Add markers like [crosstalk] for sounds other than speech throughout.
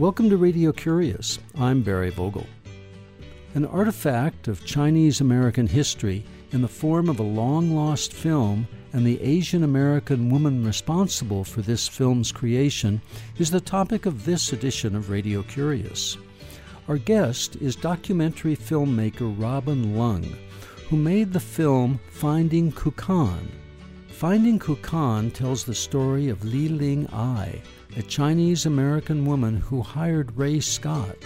Welcome to Radio Curious. I'm Barry Vogel. An artifact of Chinese American history in the form of a long lost film and the Asian American woman responsible for this film's creation is the topic of this edition of Radio Curious. Our guest is documentary filmmaker Robin Lung, who made the film Finding Kukan. Finding Kukan tells the story of Li Ling Ai, a Chinese American woman who hired Ray Scott,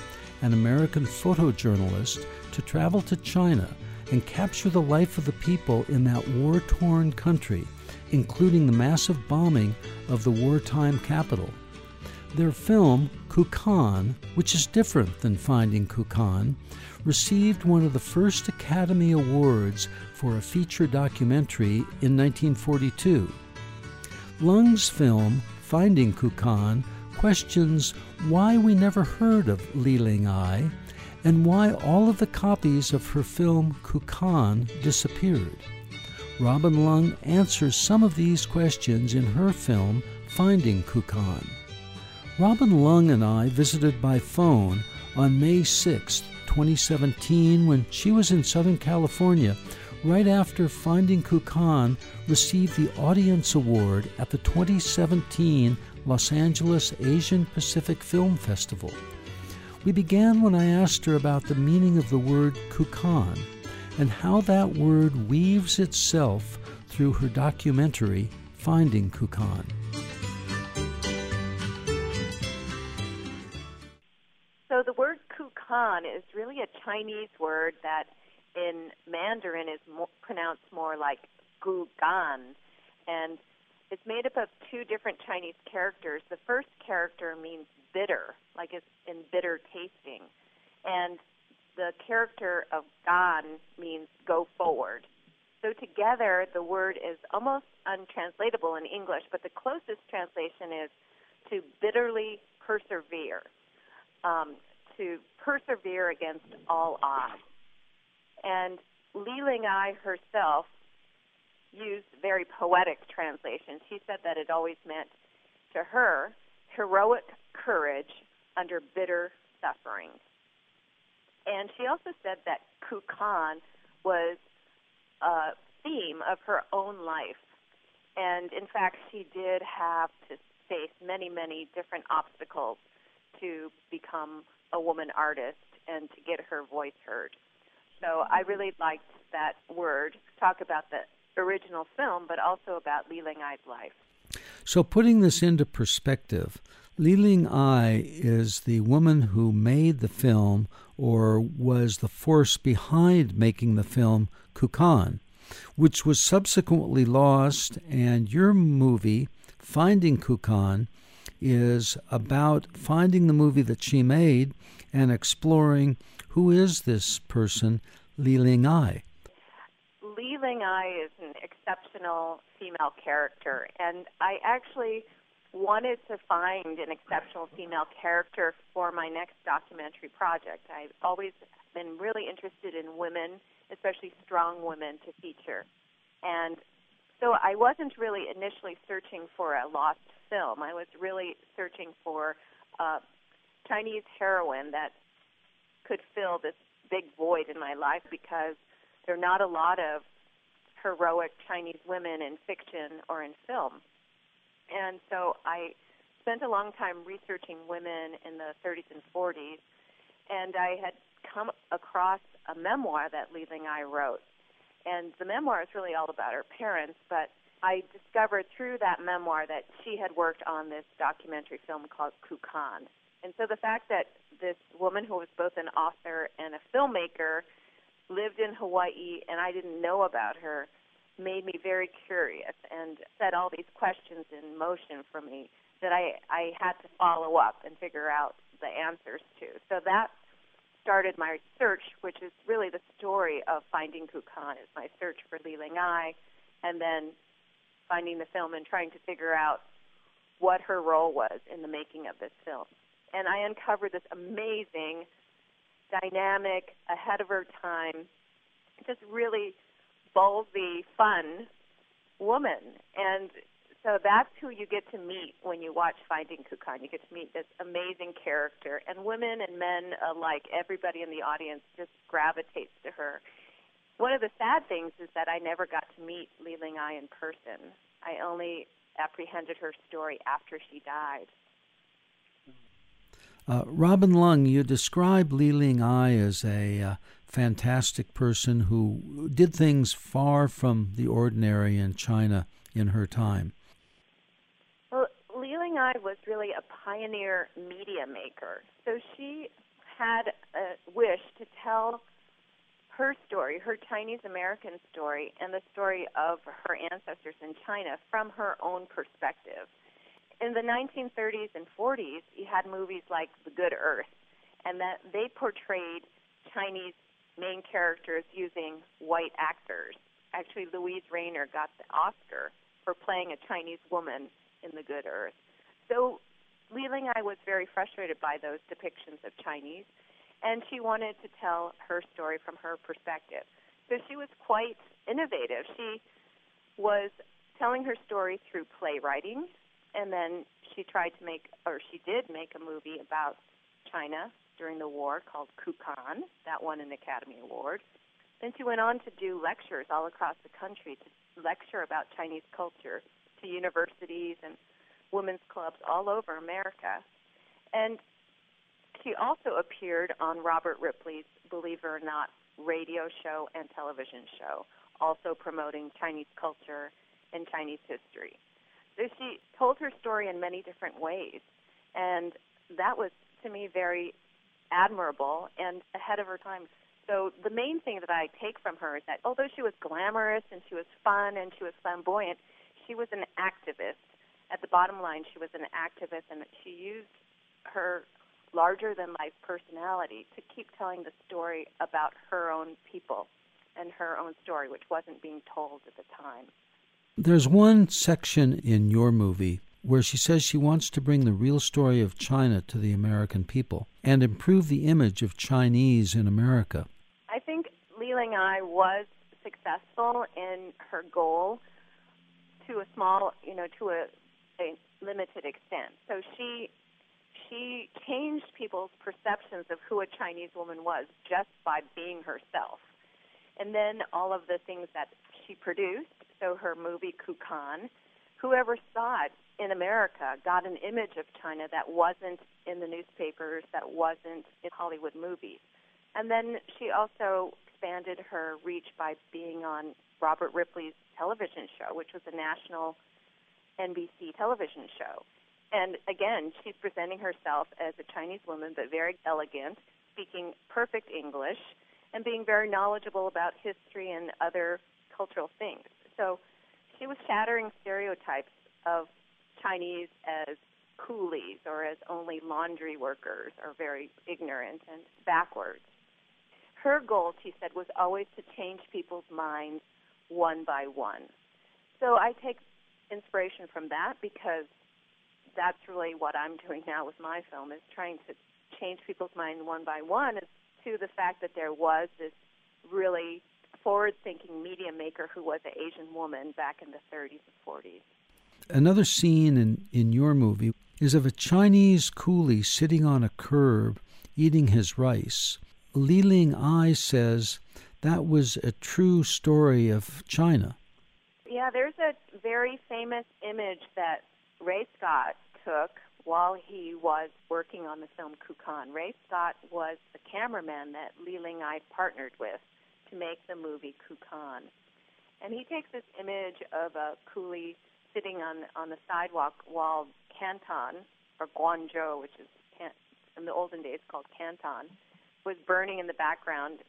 an American photojournalist, to travel to China and capture the life of the people in that war torn country, including the massive bombing of the wartime capital. Their film, Kukan, which is different than Finding Kukan, received one of the first Academy Awards for a feature documentary in 1942. Lung's film Finding Kukan questions why we never heard of Li Ling Ai and why all of the copies of her film Kukan disappeared. Robin Lung answers some of these questions in her film Finding Kukan. Robin Lung and I visited by phone on May 6, 2017, when she was in Southern California right after Finding Kukan received the Audience Award at the 2017 Los Angeles Asian Pacific Film Festival. We began when I asked her about the meaning of the word Kukan and how that word weaves itself through her documentary, Finding Kukan. So the word Kukan is really a Chinese word that in Mandarin is more, pronounced more like gu gan, and it's made up of two different Chinese characters. The first character means bitter, like it's in bitter tasting, and the character of gan means go forward. So together, the word is almost untranslatable in English, but the closest translation is to bitterly persevere, um, to persevere against all odds. And Li Ling Ai herself used very poetic translation. She said that it always meant to her heroic courage under bitter suffering. And she also said that Kukan was a theme of her own life. And in fact, she did have to face many, many different obstacles to become a woman artist and to get her voice heard. So I really liked that word, talk about the original film, but also about Li Ling Ai's life. So, putting this into perspective, Li Ling Ai is the woman who made the film or was the force behind making the film Kukan, which was subsequently lost, and your movie, Finding Kukan, is about finding the movie that she made and exploring who is this person, Li Ling Ai. Li Ling Ai is an exceptional female character, and I actually wanted to find an exceptional female character for my next documentary project. I've always been really interested in women, especially strong women, to feature. And so I wasn't really initially searching for a lost film. I was really searching for a Chinese heroine that could fill this big void in my life because there are not a lot of heroic Chinese women in fiction or in film. And so I spent a long time researching women in the 30s and 40s, and I had come across a memoir that Li Ling Ai wrote. And the memoir is really all about her parents, but I discovered through that memoir that she had worked on this documentary film called Kukan. And so the fact that this woman who was both an author and a filmmaker lived in Hawaii and I didn't know about her made me very curious and set all these questions in motion for me that I, I had to follow up and figure out the answers to. So that started my search, which is really the story of finding Kukan, is my search for Li Ling Ai, and then finding the film and trying to figure out what her role was in the making of this film. And I uncovered this amazing, dynamic, ahead of her time, just really ballsy, fun woman. And so that's who you get to meet when you watch Finding Kukan. You get to meet this amazing character, and women and men alike, everybody in the audience just gravitates to her. One of the sad things is that I never got to meet Li Ling Ai in person. I only apprehended her story after she died. Uh, Robin Lung, you describe Li Ling Ai as a uh, fantastic person who did things far from the ordinary in China in her time. Ling Ai was really a pioneer media maker. So she had a wish to tell her story, her Chinese American story, and the story of her ancestors in China from her own perspective. In the 1930s and 40s, you had movies like The Good Earth, and that they portrayed Chinese main characters using white actors. Actually, Luise Rainer got the Oscar for playing a Chinese woman in The Good Earth. So Li Ai was very frustrated by those depictions of Chinese and she wanted to tell her story from her perspective. So she was quite innovative. She was telling her story through playwriting, and then she tried to make, or she did make a movie about China during the war called Kukan, that won an Academy Award. Then she went on to do lectures all across the country to lecture about Chinese culture to universities and women's clubs all over America. And she also appeared on Robert Ripley's Believe It or Not radio show and television show, also promoting Chinese culture and Chinese history. So she told her story in many different ways, and that was to me very admirable and ahead of her time. So the main thing that I take from her is that although she was glamorous and she was fun and she was flamboyant, she was an activist. At the bottom line, she was an activist, and she used her larger than life personality to keep telling the story about her own people and her own story, which wasn't being told at the time. There's one section in your movie where she says she wants to bring the real story of China to the American people and improve the image of Chinese in America. I think Li Ling Ai was successful in her goal to a small, you know, to a, a limited extent. So she she changed people's perceptions of who a Chinese woman was just by being herself. And then all of the things that she produced, so her movie Kukan, whoever saw it in America got an image of China that wasn't in the newspapers, that wasn't in Hollywood movies. And then she also expanded her reach by being on Robert Ripley's television show, which was a national NBC television show. And again, she's presenting herself as a Chinese woman, but very elegant, speaking perfect English, and being very knowledgeable about history and other cultural things. So she was shattering stereotypes of Chinese as coolies or as only laundry workers or very ignorant and backwards. Her goal, she said, was always to change people's minds one by one. So I take inspiration from that because that's really what I'm doing now with my film is trying to change people's mind one by one to the fact that there was this really forward-thinking media maker who was an Asian woman back in the 30s and 40s. Another scene in, in your movie is of a Chinese coolie sitting on a curb eating his rice. Li Ling Ai says that was a true story of China. Yeah, there's a very famous image that Ray Scott took while he was working on the film Kukan. Ray Scott was the cameraman that Li Ling Ai partnered with to make the movie Kukan. And he takes this image of a coolie sitting on on the sidewalk while Canton, or Guangzhou, which is in the olden days called Canton, was burning in the background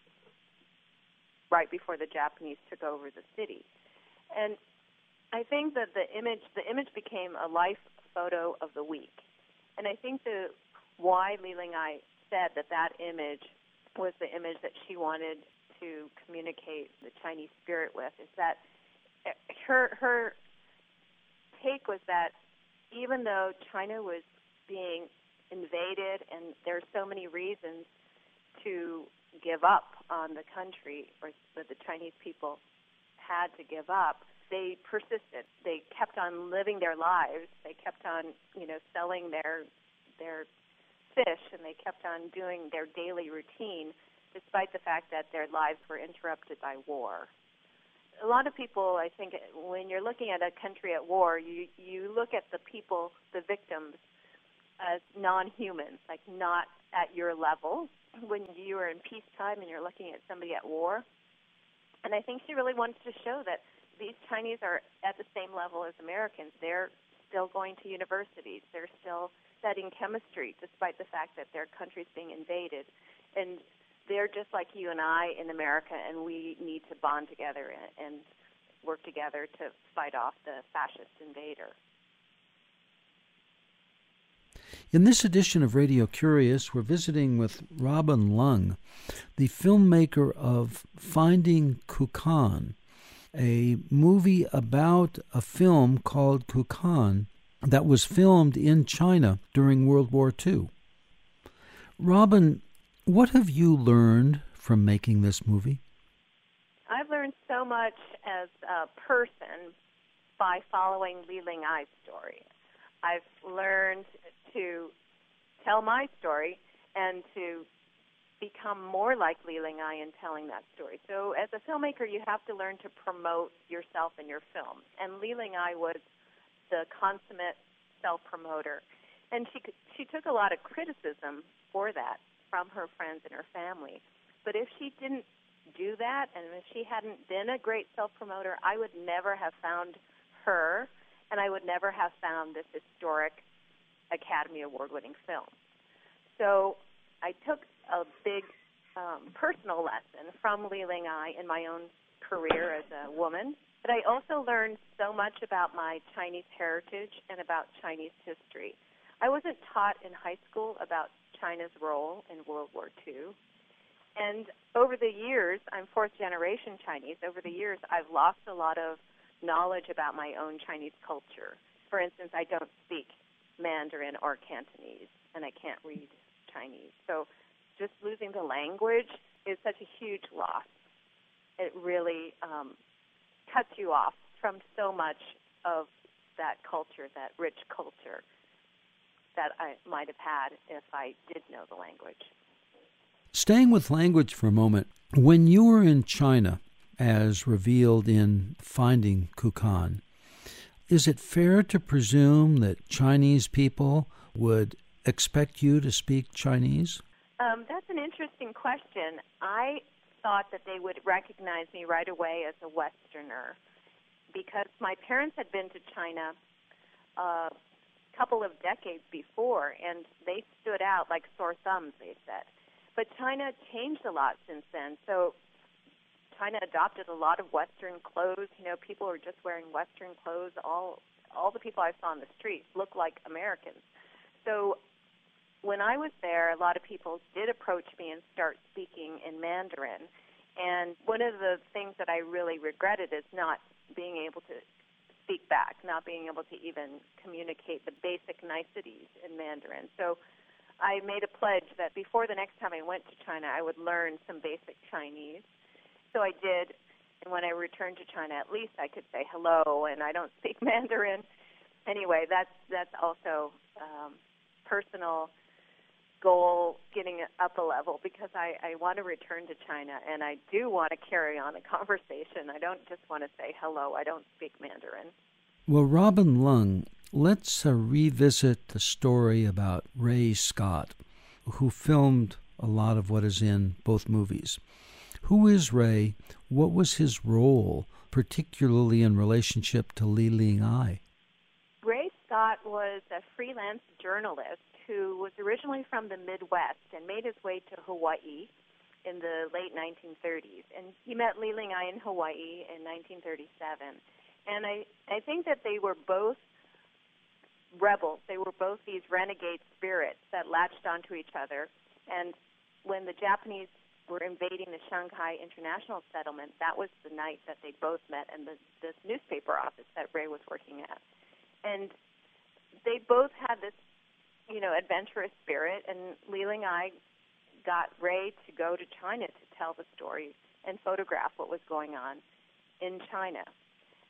right before the Japanese took over the city. And I think that the image the image became a life photo of the week. And I think the why Li Ling said that that image was the image that she wanted to communicate the Chinese spirit with is that her her take was that even though China was being invaded and there are so many reasons to give up on the country or the Chinese people had to give up, they persisted. They kept on living their lives. They kept on, you know, selling their their fish, and they kept on doing their daily routine, despite the fact that their lives were interrupted by war. A lot of people, I think, when you're looking at a country at war, you you look at the people, the victims, as non-humans, like not at your level. When you are in peacetime and you're looking at somebody at war, and I think she really wanted to show that these Chinese are at the same level as Americans. They're still going to universities. They're still studying chemistry, despite the fact that their country's being invaded. And they're just like you and I in America, and we need to bond together and work together to fight off the fascist invader. In this edition of Radio Curious, we're visiting with Robin Lung, the filmmaker of Finding Kukan, a movie about a film called Kukan that was filmed in China during World War II. Robin, what have you learned from making this movie? I've learned so much as a person by following Li Ling Ai's story. I've learned to tell my story and to become more like Li Ling Ai in telling that story. So as a filmmaker, you have to learn to promote yourself and your film. And Li Ling Ai was the consummate self-promoter. And she she took a lot of criticism for that from her friends and her family. But if she didn't do that and if she hadn't been a great self-promoter, I would never have found her and I would never have found this historic Academy Award winning film. So I took a big um, personal lesson from Li Ling Ai in my own career as a woman. But I also learned so much about my Chinese heritage and about Chinese history. I wasn't taught in high school about China's role in World War II. And over the years, I'm fourth generation Chinese. Over the years, I've lost a lot of knowledge about my own Chinese culture. For instance, I don't speak Mandarin or Cantonese, and I can't read Chinese. So just losing the language is such a huge loss. It really um, cuts you off from so much of that culture, that rich culture that I might have had if I did know the language. Staying with language for a moment, when you were in China, as revealed in Finding Kukan, is it fair to presume that Chinese people would expect you to speak Chinese? Um, that's an interesting question. I thought that they would recognize me right away as a Westerner because my parents had been to China a couple of decades before and they stood out like sore thumbs, they said. But China changed a lot since then. So China adopted a lot of Western clothes. You know, people are just wearing Western clothes. All all the people I saw on the streets look like Americans. So when I was there, a lot of people did approach me and start speaking in Mandarin. And one of the things that I really regretted is not being able to speak back, not being able to even communicate the basic niceties in Mandarin. So I made a pledge that before the next time I went to China, I would learn some basic Chinese. So I did. And when I returned to China, at least I could say hello, and I don't [laughs] speak Mandarin. Anyway, that's that's also um, personal goal getting up a level because I, I want to return to China and I do want to carry on a [laughs] conversation. I don't just want to say hello. I don't speak Mandarin. Well, Robin Lung, let's uh, revisit the story about Ray Scott, who filmed a lot of what is in both movies. Who is Ray? What was his role, particularly in relationship to Li Ling Ai? Ray Scott was a freelance journalist who was originally from the Midwest and made his way to Hawaii in the late 1930s. And he met Li Ling Ai in Hawaii in 1937. And I, I think that they were both rebels. They were both these renegade spirits that latched onto each other. And when the Japanese were invading the Shanghai International Settlement, that was the night that they both met in the, this newspaper office that Ray was working at. And they both had this you know, adventurous spirit, and Li Ling Ai got Ray to go to China to tell the story and photograph what was going on in China.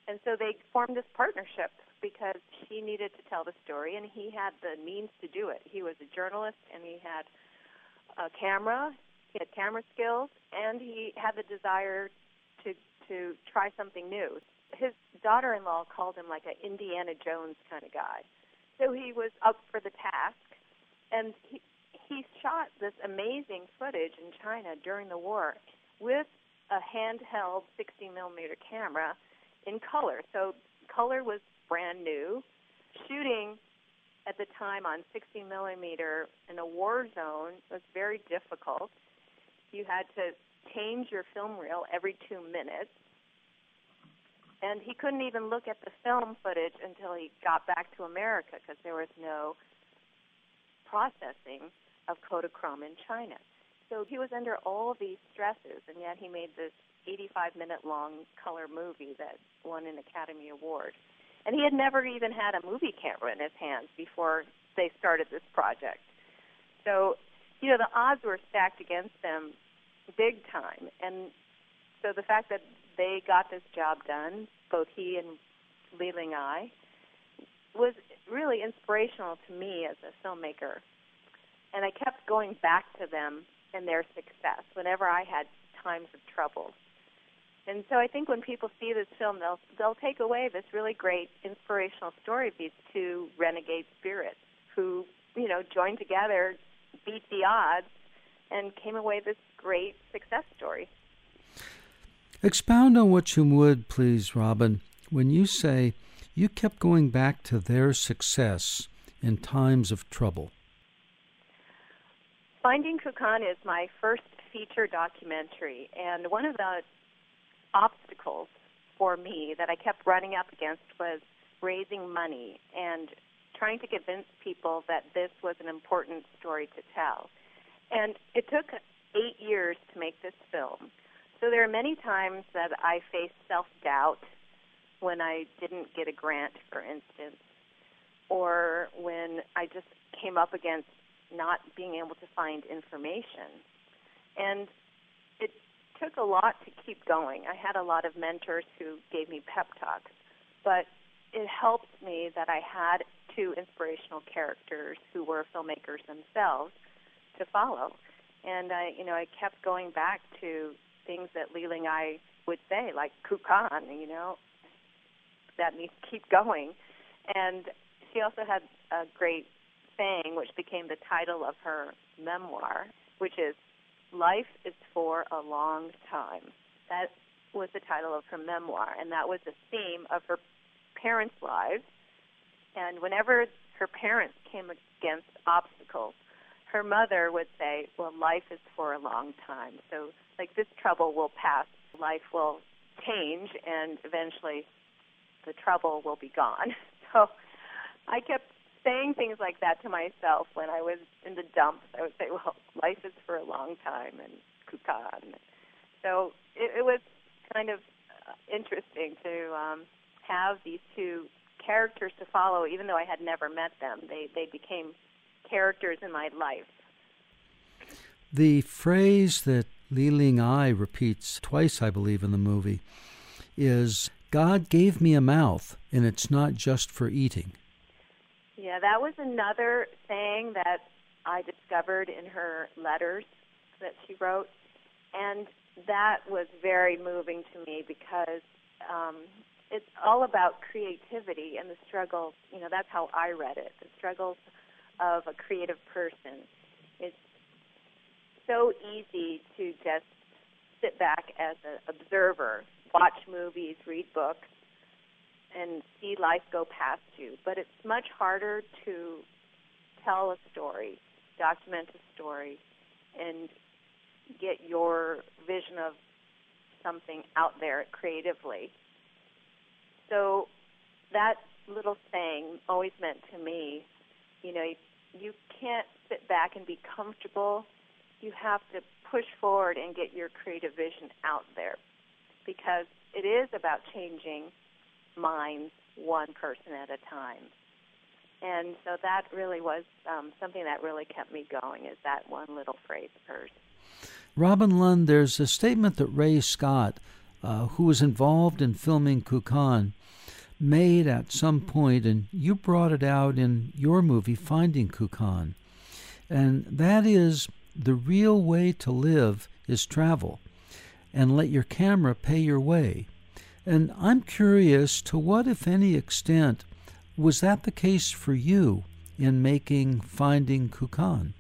And so they formed this partnership because she needed to tell the story and he had the means to do it. He was a journalist and he had a camera, he had camera skills, and he had the desire to to try something new. His daughter-in-law called him like an Indiana Jones kind of guy. So he was up for the task and he he shot this amazing footage in China during the war with a handheld 60 millimeter camera in color. So color was brand new. Shooting at the time on 60 millimeter in a war zone was very difficult. You had to change your film reel every two minutes. And he couldn't even look at the film footage until he got back to America because there was no processing of Kodachrome in China. So he was under all these stresses, and yet he made this 85 minute long color movie that won an Academy Award. And he had never even had a movie camera in his hands before they started this project. So, you know, the odds were stacked against them big time. And so the fact that they got this job done, both he and Li Ling Ai, was really inspirational to me as a filmmaker. And I kept going back to them and their success whenever I had times of trouble. And so I think when people see this film, they'll they'll take away this really great inspirational story of these two renegade spirits who, you know, joined together, beat the odds, and came away this great success story. Expound on what you would, please, Robin, when you say you kept going back to their success in times of trouble. Finding Kukan is my first feature documentary, and one of the obstacles for me that I kept running up against was raising money and trying to convince people that this was an important story to tell. And it took eight years to make this film. So there are many times that I faced self doubt when I didn't get a grant, for instance, or when I just came up against not being able to find information. And it took a lot to keep going. I had a lot of mentors who gave me pep talks, but it helped me that I had two inspirational characters who were filmmakers themselves to follow. And I, you know, I kept going back to things that Li Ling Ai would say, like Kukan, you know, that means keep going. And she also had a great saying, which became the title of her memoir, which is Life is for a Long Time. That was the title of her memoir, and that was the theme of her parents' lives. And whenever her parents came against obstacles, her mother would say, Well, life is for a long time. So, like, this trouble will pass, life will change, and eventually the trouble will be gone. [laughs] So, I kept saying things like that to myself when I was in the dumps. I would say, "Well, life is for a long time," and kukan. So it, it was kind of uh, interesting to um, have these two characters to follow, even though I had never met them. They they became characters in my life. The phrase that Li Ling Ai repeats twice, I believe, in the movie, is "God gave me a mouth, and it's not just for eating." Yeah, that was another saying that I discovered in her letters that she wrote, and that was very moving to me because um, it's all about creativity and the struggles. You know, that's how I read it. The struggles of a creative person. It's so easy to just sit back as an observer, watch movies, read books, and see life go past you. But it's much harder to tell a story, document a story, and get your vision of something out there creatively. So that little saying always meant to me, you know, you, you can't sit back and be comfortable. You have to push forward and get your creative vision out there because it is about changing minds one person at a time. And so that really was um, something that really kept me going is that one little phrase of hers. Robin Lung, there's a statement that Ray Scott uh, who was involved in filming Kukan made at some point, and you brought it out in your movie, Finding Kukan. And that is the real way to live is travel and let your camera pay your way. And I'm curious to what, if any extent, was that the case for you in making Finding Kukan?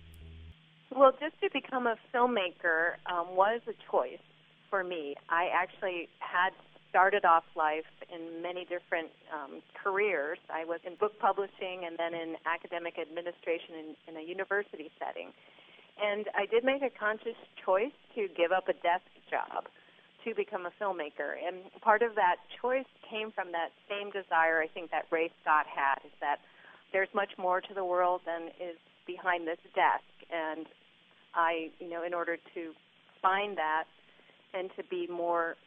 Well, just to become a filmmaker um, was a choice for me. I actually had started off life in many different um, careers. I was in book publishing and then in academic administration in, in a university setting. And I did make a conscious choice to give up a desk job to become a filmmaker. And part of that choice came from that same desire I think that Ray Scott had is that there's much more to the world than is behind this desk. And I, you know, in order to find that and to be more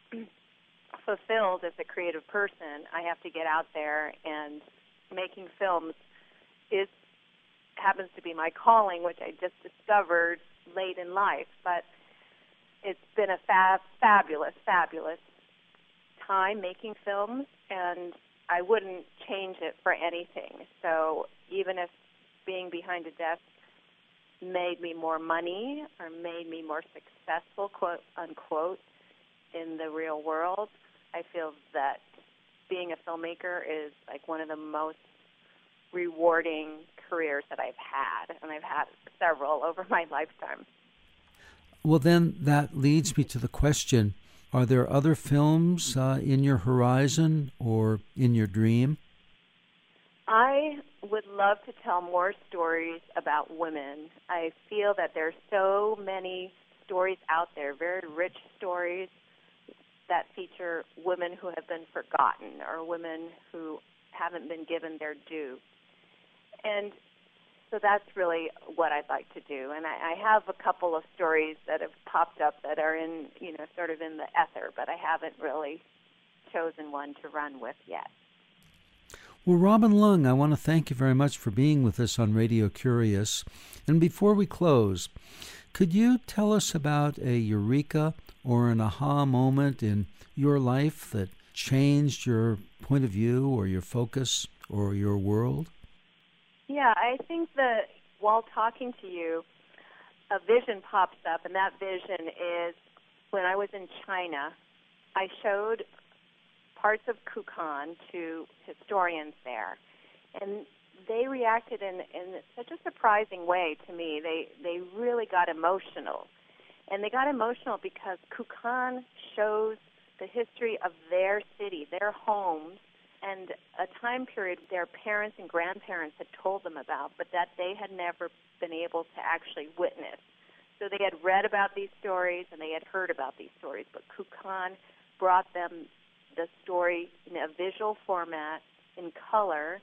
fulfilled as a creative person, I have to get out there and making films is happens to be my calling, which I just discovered late in life. But it's been a fab, fabulous, fabulous time making films, and I wouldn't change it for anything. So even if being behind a desk made me more money or made me more successful, quote unquote, in the real world, I feel that being a filmmaker is like one of the most rewarding careers that I've had, and I've had several [laughs] over my lifetime. Well, then that leads me to the question Are there other films uh, in your horizon or in your dream? I would love to tell more stories about women. I feel that there's so many stories out there, very rich stories that feature women who have been forgotten or women who haven't been given their due. And so that's really what I'd like to do. And I, I have a couple of stories that have popped up that are in, you know, sort of in the ether, but I haven't really chosen one to run with yet. Well, Robin Lung, I want to thank you very much for being with us on Radio Curious. And before we close, could you tell us about a eureka or an aha moment in your life that changed your point of view or your focus or your world? Yeah, I think that while talking to you, a vision pops up, and that vision is when I was in China, I showed parts of Kukan to historians there, and they reacted in, in such a surprising way to me. They they really got emotional and they got emotional because Kukan shows the history of their city, their homes, and a time period their parents and grandparents had told them about, but that they had never been able to actually witness. So they had read about these stories and they had heard about these stories, but Kukan brought them the story in a visual format, in color,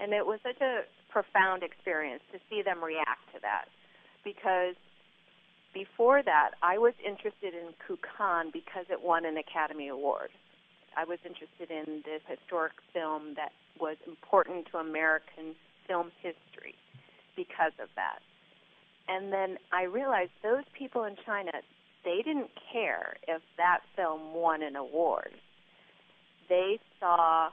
and it was such a profound experience to see them react to that because before that, I was interested in Kukan because it won an Academy Award. I was interested in this historic film that was important to American film history because of that. And then I realized those people in China, they didn't care if that film won an award. They saw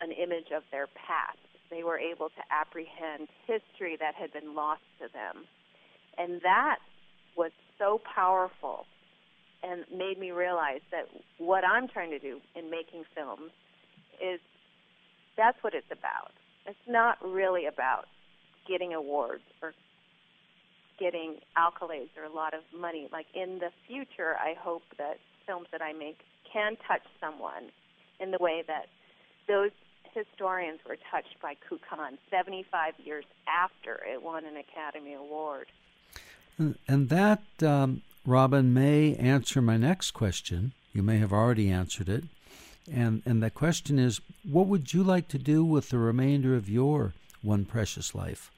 an image of their past. They were able to apprehend history that had been lost to them. And that was so powerful and made me realize that what I'm trying to do in making films is that's what it's about. It's not really about getting awards or getting accolades or a lot of money. Like in the future, I hope that films that I make can touch someone in the way that those historians were touched by Kukan 75 years after it won an Academy Award. And that, um, Robin, may answer my next question. You may have already answered it. And, and the question is what would you like to do with the remainder of your one precious life?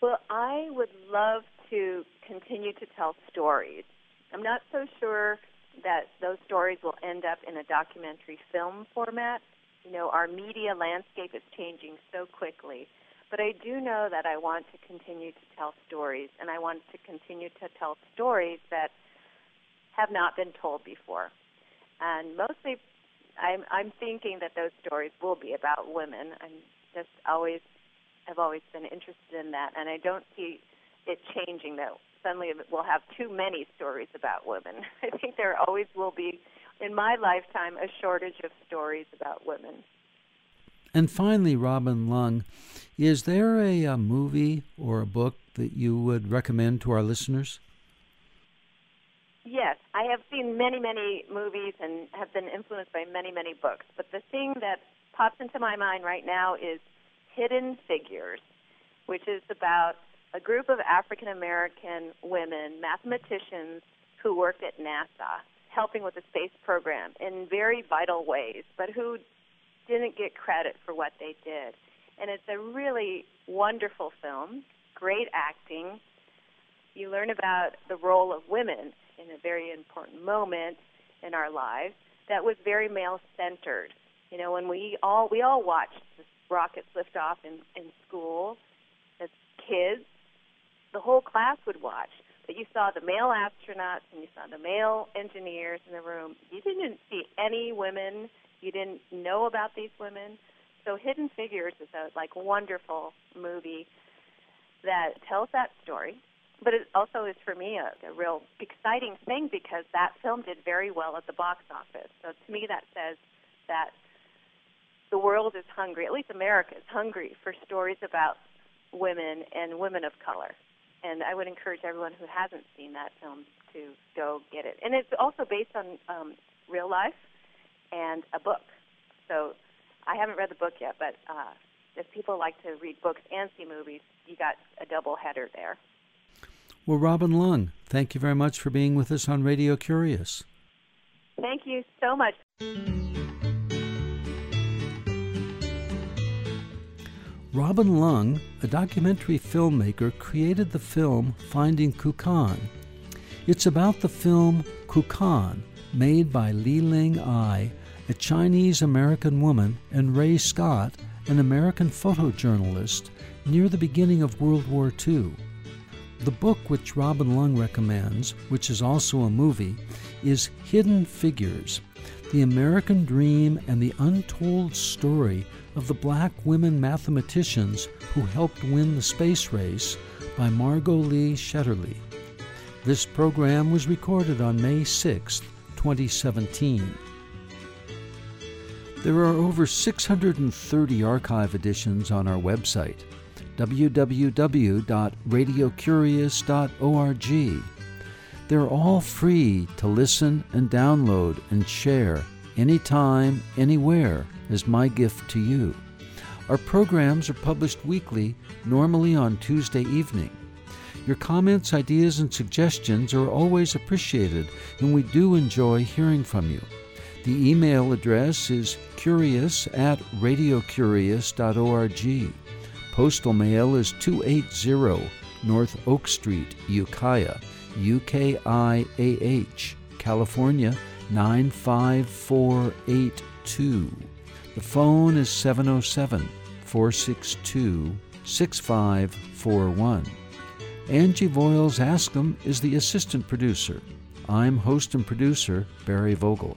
Well, I would love to continue to tell stories. I'm not so sure that those stories will end up in a documentary film format. You know, our media landscape is changing so quickly but I do know that I want to continue to tell stories, and I want to continue to tell stories that have not been told before. and mostly I'm I'm thinking that those stories will be about women. I'm just always have always been interested in that, and I don't see it changing. Though suddenly we'll have too many stories about women. [laughs] I think there always will be, in my lifetime, a shortage of stories about women. And finally, Robin Lung, is there a, a movie or a book that you would recommend to our listeners? Yes, I have seen many, many movies and have been influenced by many, many books. But the thing that pops into my mind right now is Hidden Figures, which is about a group of African American women, mathematicians, who worked at NASA, helping with the space program in very vital ways, but who didn't get credit for what they did. And it's a really wonderful film, great acting. You learn about the role of women in a very important moment in our lives that was very male centered. You know, when we all we all watched the rockets lift off in, in school as kids, the whole class would watch. But you saw the male astronauts and you saw the male engineers in the room. You didn't see any women. You didn't know about these women. So Hidden Figures is a like wonderful movie that tells that story but it also is for me a, a real exciting thing because that film did very well at the box office. So to me, that says that the world is hungry, at least America is hungry for stories about women and women of color. And I would encourage everyone who hasn't seen that film to go get it. And it's also based on um, real life and a book. So I haven't read the book yet, but uh, if people like to read books and see movies, you got a double header there. Well, Robin Lung, thank you very much for being with us on Radio Curious. Thank you so much. Robin Lung, a documentary filmmaker, created the film Finding Kukan. It's about the film Kukan, made by Li Ling Ai, a Chinese American woman, and Ray Scott, an American photojournalist, near the beginning of World War II. The book which Robin Lung recommends, which is also a movie, is Hidden Figures The American Dream and the Untold Story of the Black Women Mathematicians Who Helped Win the Space Race by Margot Lee Shetterly. This program was recorded on May 6, 2017. There are over 630 archive editions on our website www.radiocurious.org. They're all free to listen and download and share anytime, anywhere as my gift to you. Our programs are published weekly, normally on Tuesday evening. Your comments, ideas, and suggestions are always appreciated, and we do enjoy hearing from you. The email address is curious at radiocurious.org. Postal mail is 280 North Oak Street, Ukiah, UKIAH, California 95482. The phone is 707 462 6541. Angie Voiles Askham is the assistant producer. I'm host and producer Barry Vogel.